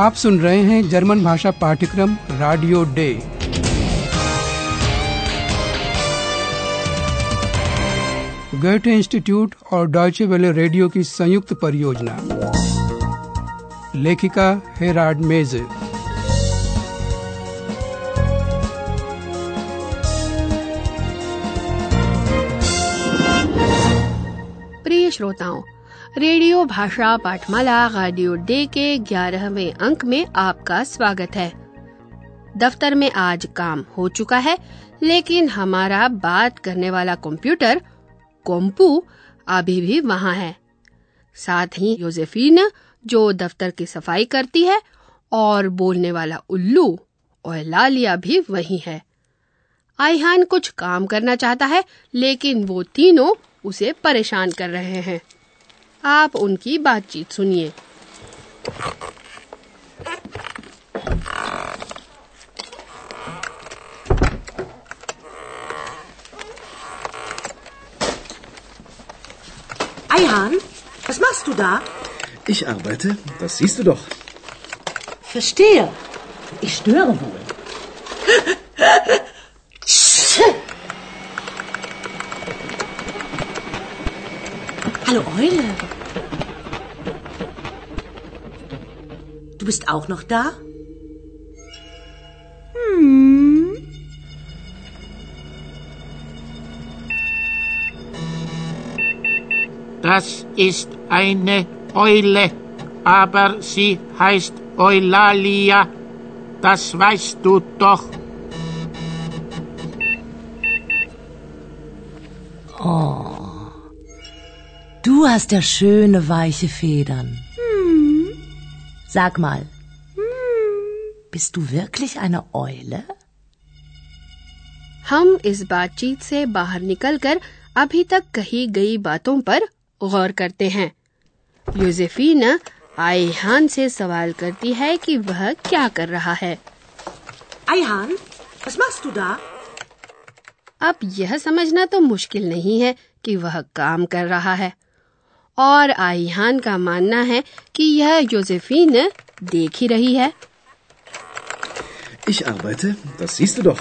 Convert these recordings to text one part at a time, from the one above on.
आप सुन रहे हैं जर्मन भाषा पाठ्यक्रम रेडियो डे गोethe इंस्टीट्यूट और डॉयचे वेले रेडियो की संयुक्त परियोजना। लेखिका हेराड मेजे। प्रिय श्रोताओं रेडियो भाषा पाठमाला, रेडियो डे के ग्यारहवें अंक में आपका स्वागत है। दफ्तर में आज काम हो चुका है, लेकिन हमारा बात करने वाला कंप्यूटर, कोम्पू, अभी भी वहाँ है। साथ ही योजेफीन जो दफ्तर की सफ़ाई करती है, और बोलने वाला उल्लू और लालिया भी वही है। आईहान कुछ काम करना चाहता है, लेकिन वो तीनों उसे परेशान कर रहे हैं। आप उनकी बातचीत सुनिए Eihan, was machst du da? Ich arbeite, das siehst du doch. Verstehe. Ich störe wohl. Hallo Eule. Bist auch noch da? Das ist eine Eule, aber sie heißt Eulalia. Das weißt du doch. Du hast ja schöne weiche Federn. Sag mal, bist du wirklich eine Eule? हम इस बातचीत से बाहर निकलकर अभी तक कही गई बातों पर गौर करते हैं यूजेफीन आईहान से सवाल करती है कि वह क्या कर रहा है Eihan, was machst du da? अब यह समझना तो मुश्किल नहीं है कि वह काम कर रहा है और आईहान का मानना है कि यह योजेफीन देख ही रही है Ich arbeite, das siehst du doch.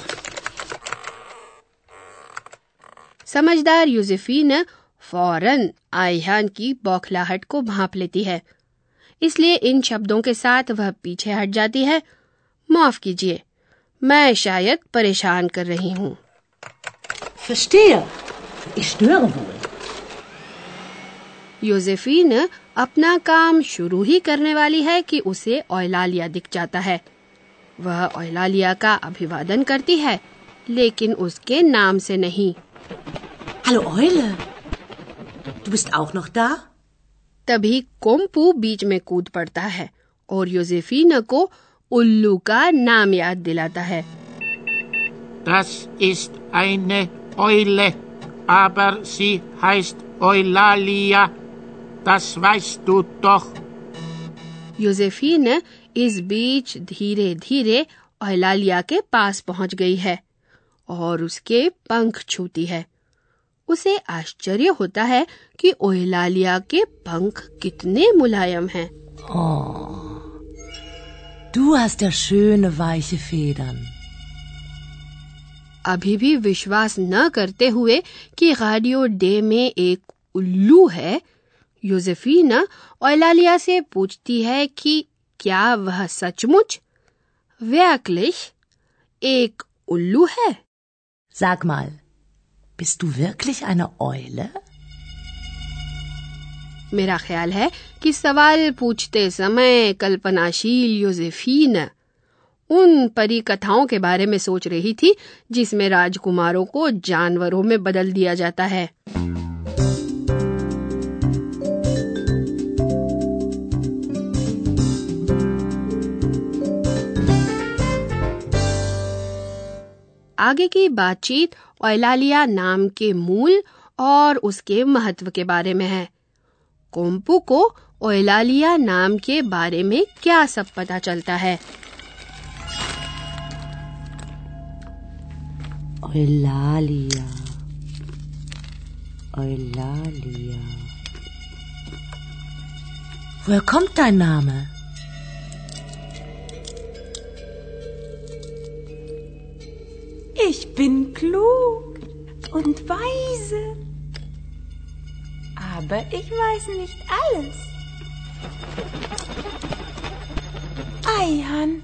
समझदार यूजेफीन फ़ौरन आईहान की बौखलाहट को भांप लेती है इसलिए इन शब्दों के साथ वह पीछे हट जाती है माफ़ कीजिए मैं शायद परेशान कर रही हूँ Verstehe. Ich störe wohl. Josephine अपना काम शुरू ही करने वाली है कि उसे ओलालिया दिख जाता है वह ओयलालिया का अभिवादन करती है लेकिन उसके नाम से नहीं Hallo Eule. Du bist auch noch da? तभी कोम्पू बीच में कूद पड़ता है और योजेफीन को उल्लू का नाम याद दिलाता है Das ist eine Eule, aber sie heißt Eulalia. Das weißt du doch. Josephine इस बीच धीरे धीरे ओहलालिया के पास पहुँच गई है और उसके पंख छूती है उसे आश्चर्य होता है कि ओहलालिया के पंख कितने मुलायम हैं Du hast ja schöne weiche Federn. अभी भी विश्वास न करते हुए कि रेडियो डे में एक उल्लू है योजेफीना ओयलालिया से पूछती है कि क्या वह सचमुच wirklich एक उल्लू है Sag mal, bist du wirklich eine Eule? मेरा ख्याल है कि सवाल पूछते समय कल्पनाशील योजेफीन उन परी कथाओं के बारे में सोच रही थी जिसमें राजकुमारों को जानवरों में बदल दिया जाता है आगे की बातचीत ओलालिया नाम के मूल और उसके महत्व के बारे में है कोम्पू को ओलालिया नाम के बारे में क्या सब पता चलता है Eulalia. Eulalia. Woher kommt dein Name? Bin klug und weise. Aber ich weiß nicht alles. Eihan,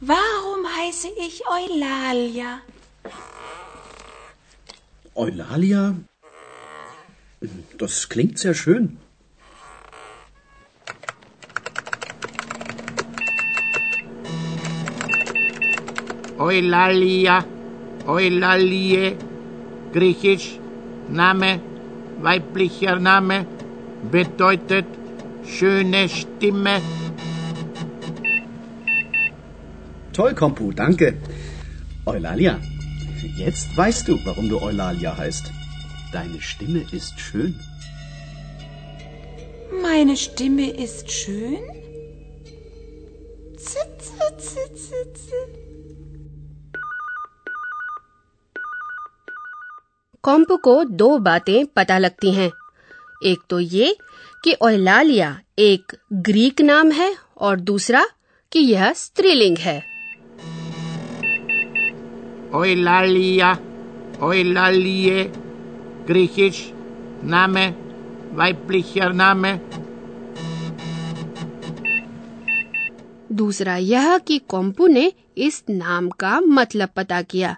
warum heiße ich Eulalia? Eulalia? Das klingt sehr schön. Eulalia, Eulalie, griechisch, Name, weiblicher Name, bedeutet schöne Stimme. Toll, Kompu, danke. Eulalia, jetzt weißt du, warum du Eulalia heißt. Deine Stimme ist schön. Meine Stimme ist schön? Zit, zit, zit, कॉम्प को दो बातें पता लगती हैं। एक तो ये कि ओलालिया एक ग्रीक नाम है और दूसरा कि यह स्त्रीलिंग है। Eulalia, Eulalie, griechisch, Name, weiblicher Name, दूसरा यह कि कॉम्पू ने इस नाम का मतलब पता किया।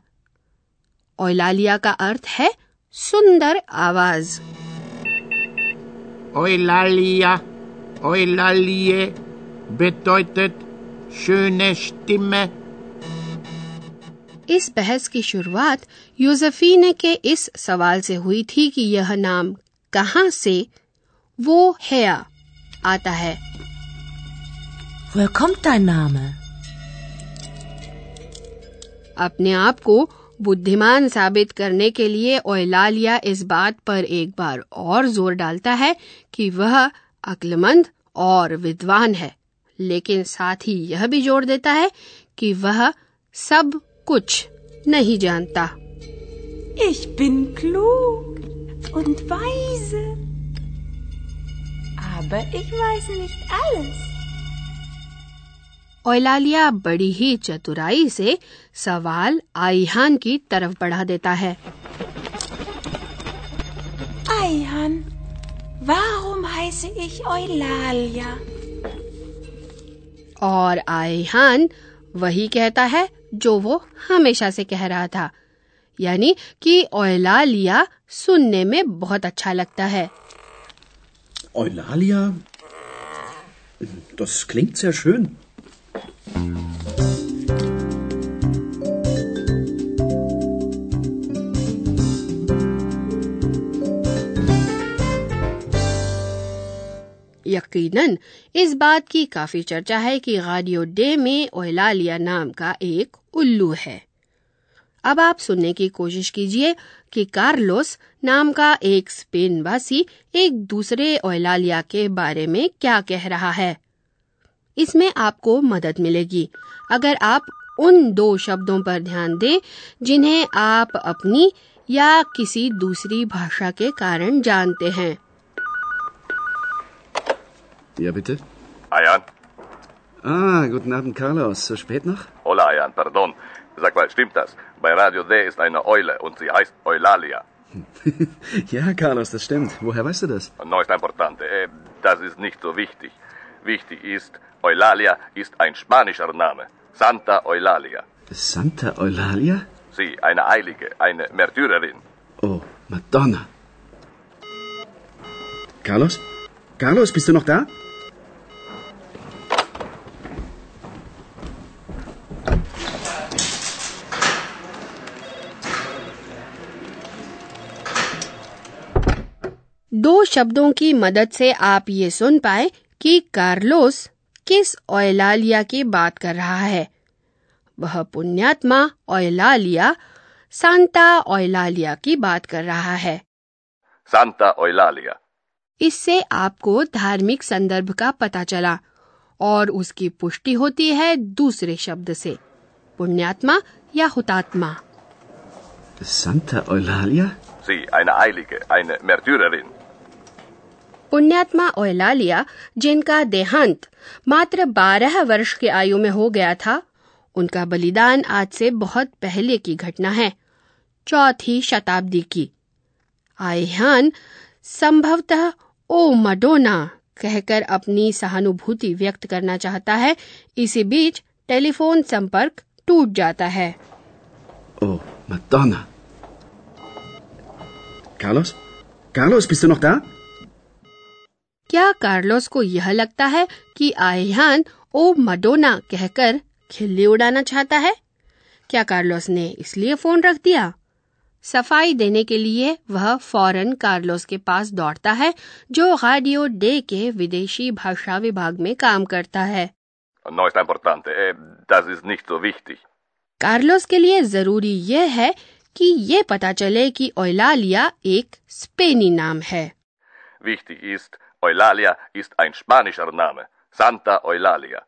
ओलालिया का अर्थ है सुंदर आवाज़ Eulalie, bedeutet schöne Stimme. इस बहस की शुरुआत यूजफीने के इस सवाल से हुई थी कि यह नाम कहाँ से वो है आता है Woher kommt dein Name? अपने आप को बुद्धिमान साबित करने के लिए ओलालिया इस बात पर एक बार और ज़ोर डालता है कि वह अक्लमंद और विद्वान है लेकिन साथ ही यह भी ज़ोर देता है कि वह सब कुछ नहीं जानता Ich bin klug und weise. Aber ich weiß nicht alles. ओलालिया बड़ी ही चतुराई से सवाल आईहान की तरफ़ बढ़ा देता है Eihan, warum heiße ich Eulalia? और आईहान वही कहता है जो वो हमेशा से कह रहा था यानी कि ओलालिया सुनने में बहुत अच्छा लगता है Eulalia? Das klingt sehr schön. यकीनन, इस बात की काफ़ी चर्चा है कि गाडियो डे में ओलालिया नाम का एक उल्लू है। अब आप सुनने की कोशिश कीजिए कि कार्लोस नाम का एक स्पेनवासी एक दूसरे ओलालिया के बारे में क्या कह रहा है। इसमें आपको मदद मिलेगी अगर आप उन दो शब्दों पर ध्यान दें जिन्हें आप अपनी या किसी दूसरी भाषा के कारण जानते हैं Ja, bitte? Ayan? Ah, guten Abend, Carlos. So spät noch? Hola, Ayan, pardon. Sag mal, stimmt das? Bei Radio D ist eine Eule und sie heißt Eulalia. ja, Carlos, das stimmt. Woher weißt du das? No está importante. Eh, das ist nicht so wichtig. Wichtig ist, Eulalia ist ein spanischer Name. Santa Eulalia. Santa Eulalia? Sie, eine Heilige, eine Märtyrerin. Oh, Madonna. Carlos? Carlos, bist du noch da? दो शब्दों की मदद से आप ये सुन पाए कि Carlos किस ओयलालिया की बात कर रहा है वह पुण्यात्मा ओयलालिया सांता ओयलालिया की बात कर रहा है सांता Eulalia. इससे आपको धार्मिक संदर्भ का पता चला और उसकी पुष्टि होती है दूसरे शब्द से पुण्यात्मा या हुतात्मा Santa Eulalia? Sie, eine Heilige, eine Märtyrerin. पुण्यात्मा ओयलालिया जिनका देहांत मात्र बारह वर्ष की आयु में हो गया था उनका बलिदान आज से बहुत पहले की घटना है चौथी शताब्दी की आयहान संभवतः ओ मडोना कहकर अपनी सहानुभूति व्यक्त करना चाहता है इसी बीच टेलीफोन संपर्क टूट जाता है Oh, Madonna. Carlos? Carlos, bist du? क्या कार्लोस को यह लगता है कि आयहान ओ मडोना कहकर खिल्ली उड़ाना चाहता है? क्या कार्लोस ने इसलिए फ़ोन रख दिया? सफ़ाई देने के लिए वह फ़ौरन कार्लोस के पास दौड़ता है जो रेडियो डे के विदेशी भाषा विभाग में काम करता है। Wichtig. कार्लोस के लिए ज़रूरी यह है कि ये पता चले कि ओलालिया एक स्पेनी नाम है। Wichtig ist, Eulalia ist ein spanischer Name. Santa Eulalia.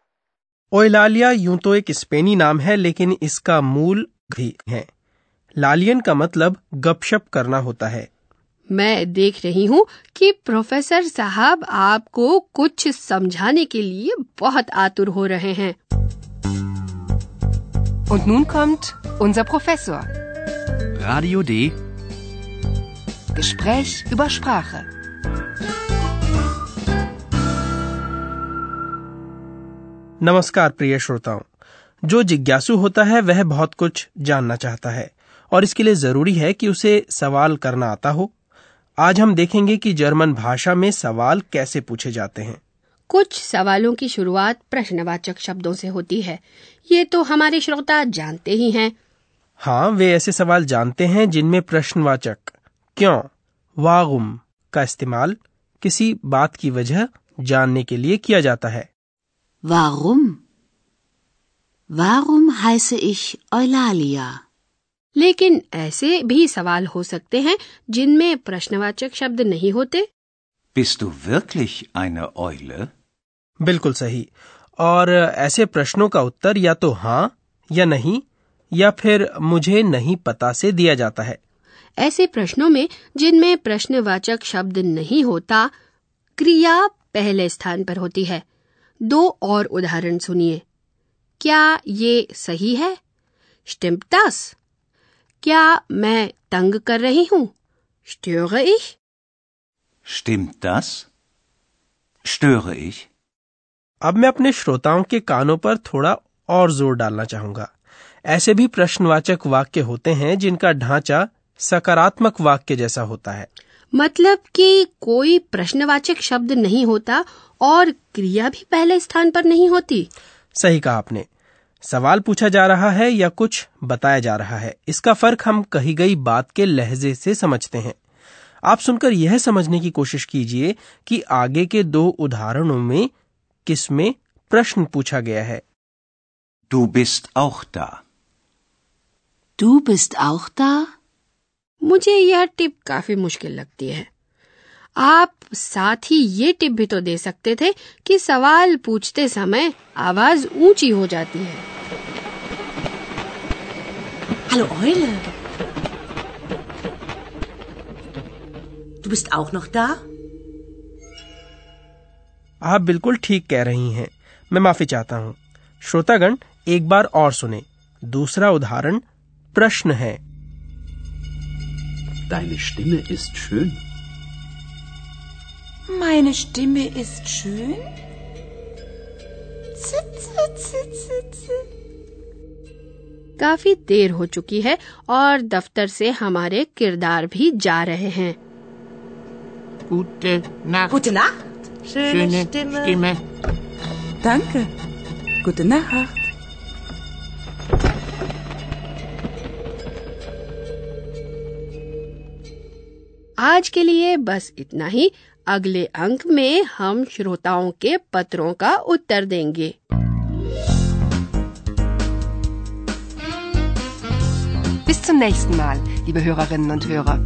ओइलालिया यूँ तो एक स्पेनी नाम है लेकिन इसका मूल भी है लालियन का मतलब गपशप करना होता है मैं देख रही हूँ कि प्रोफेसर साहब आपको कुछ समझाने के लिए बहुत आतुर हो रहे हैं Und nun kommt unser Professor. Radio D. Gespräch über Sprache. नमस्कार प्रिय श्रोताओं। जो जिज्ञासु होता है वह बहुत कुछ जानना चाहता है और इसके लिए ज़रूरी है कि उसे सवाल करना आता हो। आज हम देखेंगे कि जर्मन भाषा में सवाल कैसे पूछे जाते हैं। कुछ सवालों की शुरुआत प्रश्नवाचक शब्दों से होती है। ये तो हमारे श्रोता जानते ही हैं। हाँ वे ऐसे सवाल जानते हैं जिनमें प्रश्नवाचक क्यों वागुम का इस्तेमाल किसी बात की वजह जानने के लिए किया जाता है। Warum? Warum heiße ich Eulalia? लेकिन ऐसे भी सवाल हो सकते हैं जिनमें प्रश्नवाचक शब्द नहीं होते Bist du wirklich eine Eule? बिल्कुल सही और ऐसे प्रश्नों का उत्तर या तो हाँ या नहीं या फिर मुझे नहीं पता से दिया जाता है ऐसे प्रश्नों में जिनमें प्रश्नवाचक शब्द नहीं होता क्रिया पहले स्थान पर होती है दो और उदाहरण सुनिए क्या ये सही है Stimmt das? क्या मैं तंग कर रही हूँ Störe ich? Stimmt das? Störe ich? अब मैं अपने श्रोताओं के कानों पर थोड़ा और ज़ोर डालना चाहूँगा ऐसे भी प्रश्नवाचक वाक्य होते हैं जिनका ढांचा सकारात्मक वाक्य जैसा होता है मतलब कि कोई प्रश्नवाचक शब्द नहीं होता और क्रिया भी पहले स्थान पर नहीं होती सही कहा आपने सवाल पूछा जा रहा है या कुछ बताया जा रहा है इसका फ़र्क हम कही गई बात के लहजे से समझते हैं आप सुनकर यह समझने की कोशिश कीजिए कि आगे के दो उदाहरणों में किसमें प्रश्न पूछा गया है Du bist auch da. Du bist auch da? मुझे यह टिप काफ़ी मुश्किल लगती है। आप साथ ही ये टिप भी तो दे सकते थे कि सवाल पूछते समय आवाज़ ऊँची हो जाती है। Hallo Eule. Du bist auch noch da? आप बिल्कुल ठीक कह रही हैं। मैं माफ़ी चाहता हूँ। श्रोतागण एक बार और सुने। दूसरा उदाहरण प्रश्न है। Deine Stimme ist schön. Meine Stimme ist schön. Zit, zit, zit, zit, zit. काफ़ी देर हो चुकी है और दफ्तर से हमारे किरदार भी जा रहे हैं Gute Nacht. Gute Nacht. Schöne Stimme. Danke. Gute Nacht. आज के लिए बस इतना ही अगले अंक में हम श्रोताओं के पत्रों का उत्तर देंगे Bis zum nächsten Mal, liebe Hörerinnen und Hörer.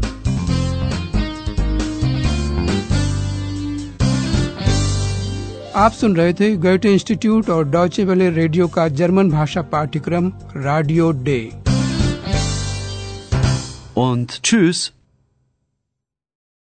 आप सुन रहे थे गोयटे इंस्टीट्यूट और डॉचे वेले रेडियो का जर्मन भाषा पाठ्यक्रम रेडियो डे Und tschüss.